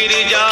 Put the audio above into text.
गिर जा